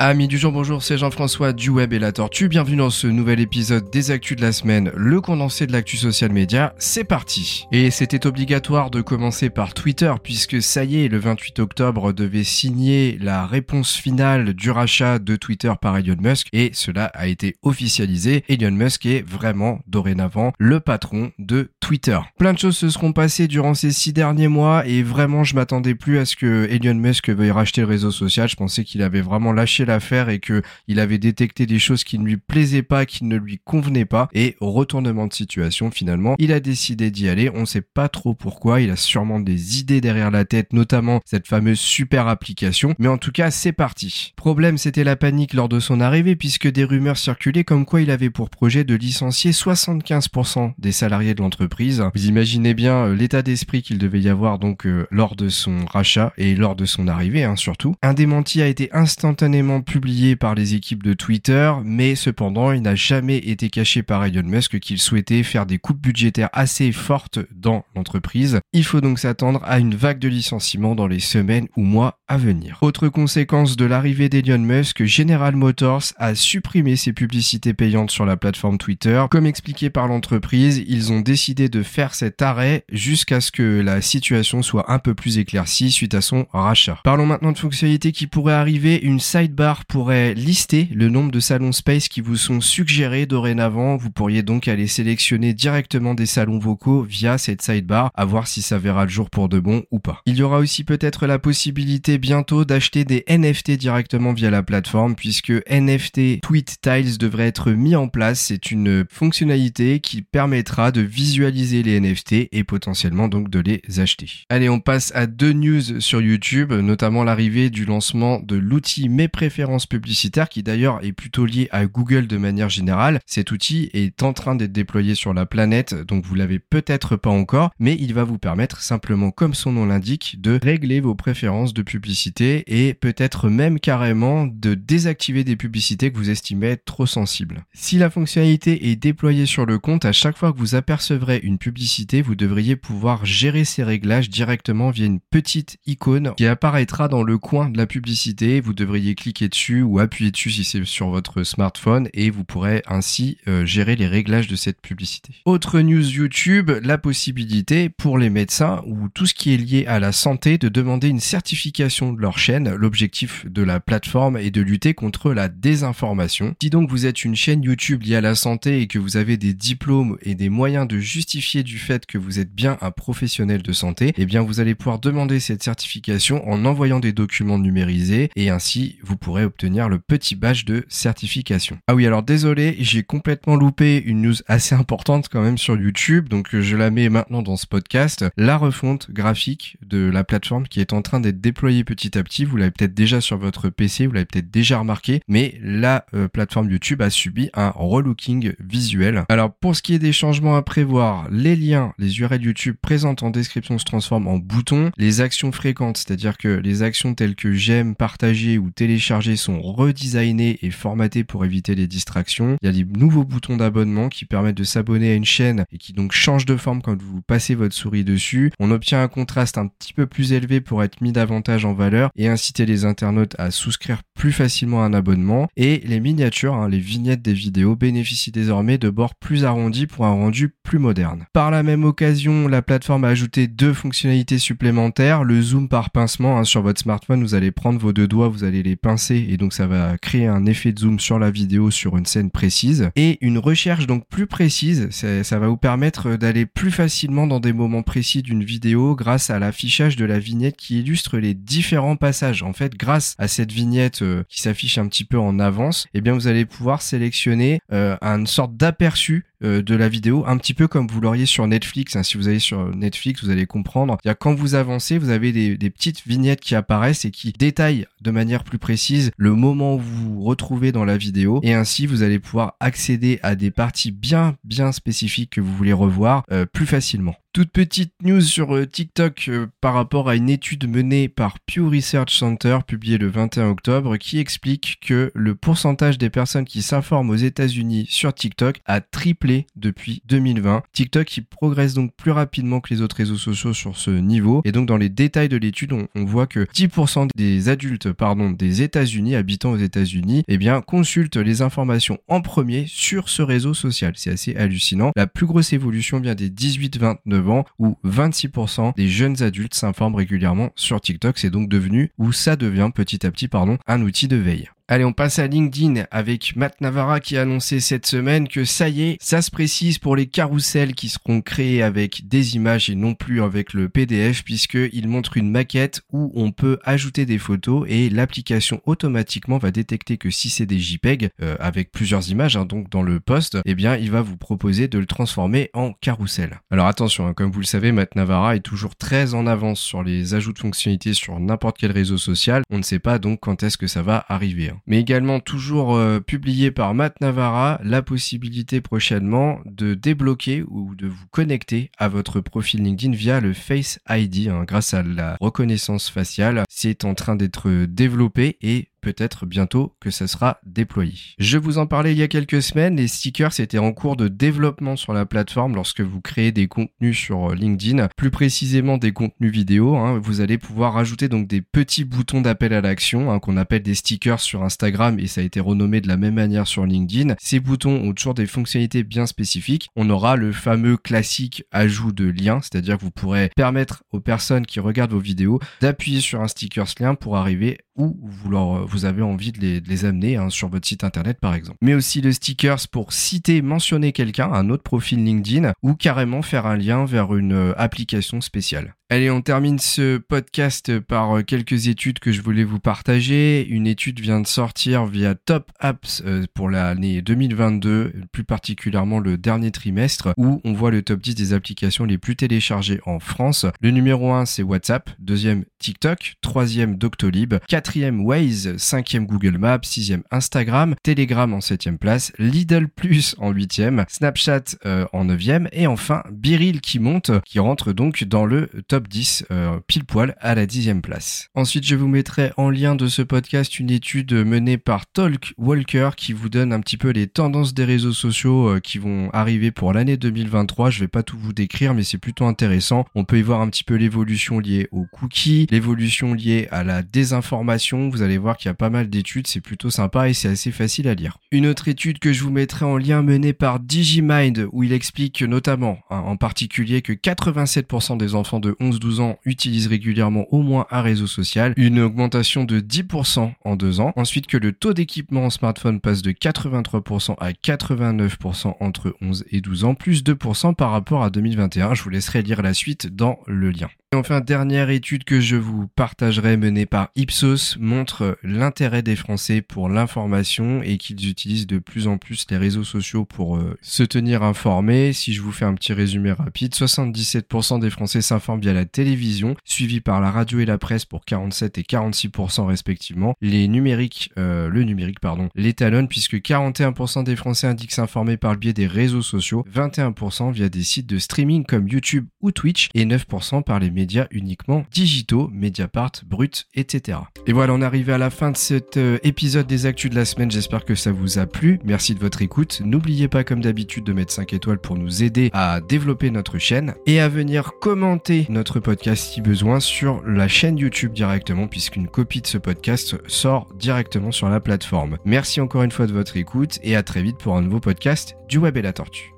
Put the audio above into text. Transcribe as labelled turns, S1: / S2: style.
S1: Amis du jour, bonjour, c'est Jean-François du Web et la Tortue. Bienvenue dans ce nouvel épisode des Actus de la semaine, le condensé de l'actu social média. C'est parti. Et c'était obligatoire de commencer par Twitter puisque ça y est, le 28 octobre devait signer la réponse finale du rachat de Twitter par Elon Musk et cela a été officialisé. Elon Musk est vraiment dorénavant le patron de Twitter. Plein de choses se seront passées durant ces six derniers mois et vraiment je m'attendais plus à ce que Elon Musk veuille racheter le réseau social. Je pensais qu'il avait vraiment lâché l'affaire et que il avait détecté des choses qui ne lui plaisaient pas, qui ne lui convenaient pas et retournement de situation finalement, il a décidé d'y aller. On sait pas trop pourquoi, il a sûrement des idées derrière la tête, notamment cette fameuse super application, mais en tout cas, c'est parti. Problème, c'était la panique lors de son arrivée puisque des rumeurs circulaient comme quoi il avait pour projet de licencier 75% des salariés de l'entreprise. Vous imaginez bien euh, l'état d'esprit qu'il devait y avoir donc euh, lors de son rachat et lors de son arrivée hein, surtout. Un démenti a été instantanément publié par les équipes de Twitter, mais cependant, il n'a jamais été caché par Elon Musk qu'il souhaitait faire des coupes budgétaires assez fortes dans l'entreprise. Il faut donc s'attendre à une vague de licenciements dans les semaines ou mois à venir. Autre conséquence de l'arrivée d'Elon Musk, General Motors a supprimé ses publicités payantes sur la plateforme Twitter. Comme expliqué par l'entreprise, ils ont décidé de faire cet arrêt jusqu'à ce que la situation soit un peu plus éclaircie suite à son rachat. Parlons maintenant de fonctionnalités qui pourraient arriver. Une sidebar pourrait lister le nombre de salons Space qui vous sont suggérés dorénavant. Vous pourriez donc aller sélectionner directement des salons vocaux via cette sidebar, à voir si ça verra le jour pour de bon ou pas. Il y aura aussi peut-être la possibilité bientôt d'acheter des NFT directement via la plateforme, puisque NFT Tweet Tiles devrait être mis en place. C'est une fonctionnalité qui permettra de visualiser les NFT et potentiellement donc de les acheter. Allez, on passe à deux news sur YouTube, notamment l'arrivée du lancement de l'outil Mes préférés publicitaire qui d'ailleurs est plutôt lié à Google de manière générale. Cet outil est en train d'être déployé sur la planète, donc vous l'avez peut-être pas encore, mais il va vous permettre simplement, comme son nom l'indique, de régler vos préférences de publicité et peut-être même carrément de désactiver des publicités que vous estimez trop sensibles. Si la fonctionnalité est déployée sur le compte, à chaque fois que vous apercevrez une publicité, vous devriez pouvoir gérer ces réglages directement via une petite icône qui apparaîtra dans le coin de la publicité. Vous devriez cliquer dessus ou appuyer dessus si c'est sur votre smartphone et vous pourrez ainsi euh, gérer les réglages de cette publicité. Autre news YouTube, la possibilité pour les médecins ou tout ce qui est lié à la santé de demander une certification de leur chaîne. L'objectif de la plateforme est de lutter contre la désinformation. Si donc vous êtes une chaîne YouTube liée à la santé et que vous avez des diplômes et des moyens de justifier du fait que vous êtes bien un professionnel de santé, eh bien vous allez pouvoir demander cette certification en envoyant des documents numérisés et ainsi vous pourrez obtenir le petit badge de certification. Ah oui, alors désolé, j'ai complètement loupé une news assez importante quand même sur YouTube, donc euh, je la mets maintenant dans ce podcast. La refonte graphique de la plateforme qui est en train d'être déployée petit à petit, vous l'avez peut-être déjà sur votre PC, vous l'avez peut-être déjà remarqué, mais la euh, plateforme YouTube a subi un relooking visuel. Alors pour ce qui est des changements à prévoir, les liens, les URL YouTube présentes en description se transforment en boutons, les actions fréquentes, c'est-à-dire que les actions telles que j'aime, partager ou télécharger sont redesignés et formatés pour éviter les distractions. Il y a des nouveaux boutons d'abonnement qui permettent de s'abonner à une chaîne et qui donc changent de forme quand vous passez votre souris dessus. On obtient un contraste un petit peu plus élevé pour être mis davantage en valeur et inciter les internautes à souscrire plus facilement à un abonnement. Et les miniatures, hein, les vignettes des vidéos bénéficient désormais de bords plus arrondis pour un rendu plus moderne. Par la même occasion, la plateforme a ajouté deux fonctionnalités supplémentaires. Le zoom par pincement hein, sur votre smartphone, vous allez prendre vos deux doigts, vous allez les pincer et donc ça va créer un effet de zoom sur la vidéo sur une scène précise. Et une recherche donc plus précise ça, va vous permettre d'aller plus facilement dans des moments précis d'une vidéo grâce à l'affichage de la vignette qui illustre les différents passages. En fait grâce à cette vignette euh, qui s'affiche un petit peu en avance eh bien vous allez pouvoir sélectionner euh, une sorte d'aperçu euh, de la vidéo, un petit peu comme vous l'auriez sur Netflix. Hein. Si vous allez sur Netflix, vous allez comprendre. quand vous avancez, vous avez des, des, petites vignettes qui apparaissent et qui détaillent de manière plus précise le moment où vous vous retrouvez dans la vidéo. Et ainsi, vous allez pouvoir accéder à des parties bien, bien spécifiques que vous voulez revoir euh, plus facilement. Toute petite news sur euh, TikTok euh, par rapport à une étude menée par Pew Research Center publiée le 21 octobre qui explique que le pourcentage des personnes qui s'informent aux États-Unis sur TikTok a triplé depuis 2020. TikTok qui progresse donc plus rapidement que les autres réseaux sociaux sur ce niveau et donc dans les détails de l'étude on, voit que 10% des adultes pardon des États-Unis habitant aux États-Unis eh bien consultent les informations en premier sur ce réseau social. C'est assez hallucinant. La plus grosse évolution vient des 18-29 où 26% des jeunes adultes s'informent régulièrement sur TikTok. C'est donc devenu, ou ça devient petit à petit, pardon, un outil de veille. Allez, on passe à LinkedIn avec Matt Navarra qui a annoncé cette semaine que ça y est, ça se précise pour les carousels qui seront créés avec des images et non plus avec le PDF puisqu'il montre une maquette où on peut ajouter des photos et l'application automatiquement va détecter que si c'est des JPEG euh, avec plusieurs images, hein, donc dans le post, eh bien il va vous proposer de le transformer en carrousel. Alors attention, hein, comme vous le savez, Matt Navarra est toujours très en avance sur les ajouts de fonctionnalités sur n'importe quel réseau social. On ne sait pas donc quand est-ce que ça va arriver. Hein mais également toujours euh, publié par Matt Navarra, la possibilité prochainement de débloquer ou de vous connecter à votre profil LinkedIn via le Face ID hein, grâce à la reconnaissance faciale. C'est en train d'être développé et peut-être bientôt que ça sera déployé. Je vous en parlais il y a quelques semaines, les stickers étaient en cours de développement sur la plateforme lorsque vous créez des contenus sur euh, LinkedIn, plus précisément des contenus vidéo. Hein. vous allez pouvoir rajouter donc des petits boutons d'appel à l'action hein, qu'on appelle des stickers sur Instagram et ça a été renommé de la même manière sur LinkedIn. Ces boutons ont toujours des fonctionnalités bien spécifiques. On aura le fameux classique ajout de lien, c'est-à-dire que vous pourrez permettre aux personnes qui regardent vos vidéos d'appuyer sur un sticker lien pour arriver où vous, leur, vous avez envie de les, de les amener hein, sur votre site internet par exemple. Mais aussi le stickers pour citer, mentionner quelqu'un, un autre profil LinkedIn ou carrément faire un lien vers une euh, application spéciale. Allez, on termine ce podcast par euh, quelques études que je voulais vous partager. Une étude vient de sortir via Top Apps euh, pour l'année 2022, plus particulièrement le dernier trimestre, où on voit le top 10 des applications les plus téléchargées en France. Le numéro 1, c'est WhatsApp, deuxième TikTok, troisième Doctolib, quatrième Waze, cinquième Google Maps, sixième Instagram, Telegram en septième place, Lidl Plus en huitième, Snapchat euh, en neuvième, et enfin Biril qui monte, qui rentre donc dans le top 10 euh, pile poil à la dixième place. Ensuite, je vous mettrai en lien de ce podcast une étude menée par Talk Walker qui vous donne un petit peu les tendances des réseaux sociaux euh, qui vont arriver pour l'année 2023. Je vais pas tout vous décrire, mais c'est plutôt intéressant. On peut y voir un petit peu l'évolution liée aux cookies, l'évolution liée à la désinformation. Vous allez voir qu'il y a pas mal d'études, c'est plutôt sympa et c'est assez facile à lire. Une autre étude que je vous mettrai en lien menée par Digimind où il explique notamment, hein, en particulier, que 87% des enfants de 11-12 ans utilisent régulièrement au moins un réseau social, une augmentation de 10% en deux ans. Ensuite que le taux d'équipement en smartphone passe de 83% à 89% entre 11 et 12 ans, plus 2% par rapport à 2021. Je vous laisserai lire la suite dans le lien. Et enfin, dernière étude que je vous partagerai menée par Ipsos montre l'intérêt des Français pour l'information et qu'ils utilisent de plus en plus les réseaux sociaux pour euh, se tenir informés. Si je vous fais un petit résumé rapide, 77% des Français s'informent via la télévision, suivi par la radio et la presse pour 47 et 46% respectivement. Les numériques, euh, le numérique pardon, l'étalonne puisque 41% des Français indiquent s'informer par le biais des réseaux sociaux, 21% via des sites de streaming comme YouTube ou Twitch et 9% par les médias uniquement digitaux, Mediapart, Brut, etc. Et voilà, on est arrivé à la fin de cet euh, épisode des Actus de la semaine. J'espère que ça vous a plu. Merci de votre écoute. N'oubliez pas, comme d'habitude, de mettre 5 étoiles pour nous aider à développer notre chaîne et à venir commenter notre podcast si besoin sur la chaîne YouTube directement, puisqu'une copie de ce podcast sort directement sur la plateforme. Merci encore une fois de votre écoute et à très vite pour un nouveau podcast du Web et la Tortue.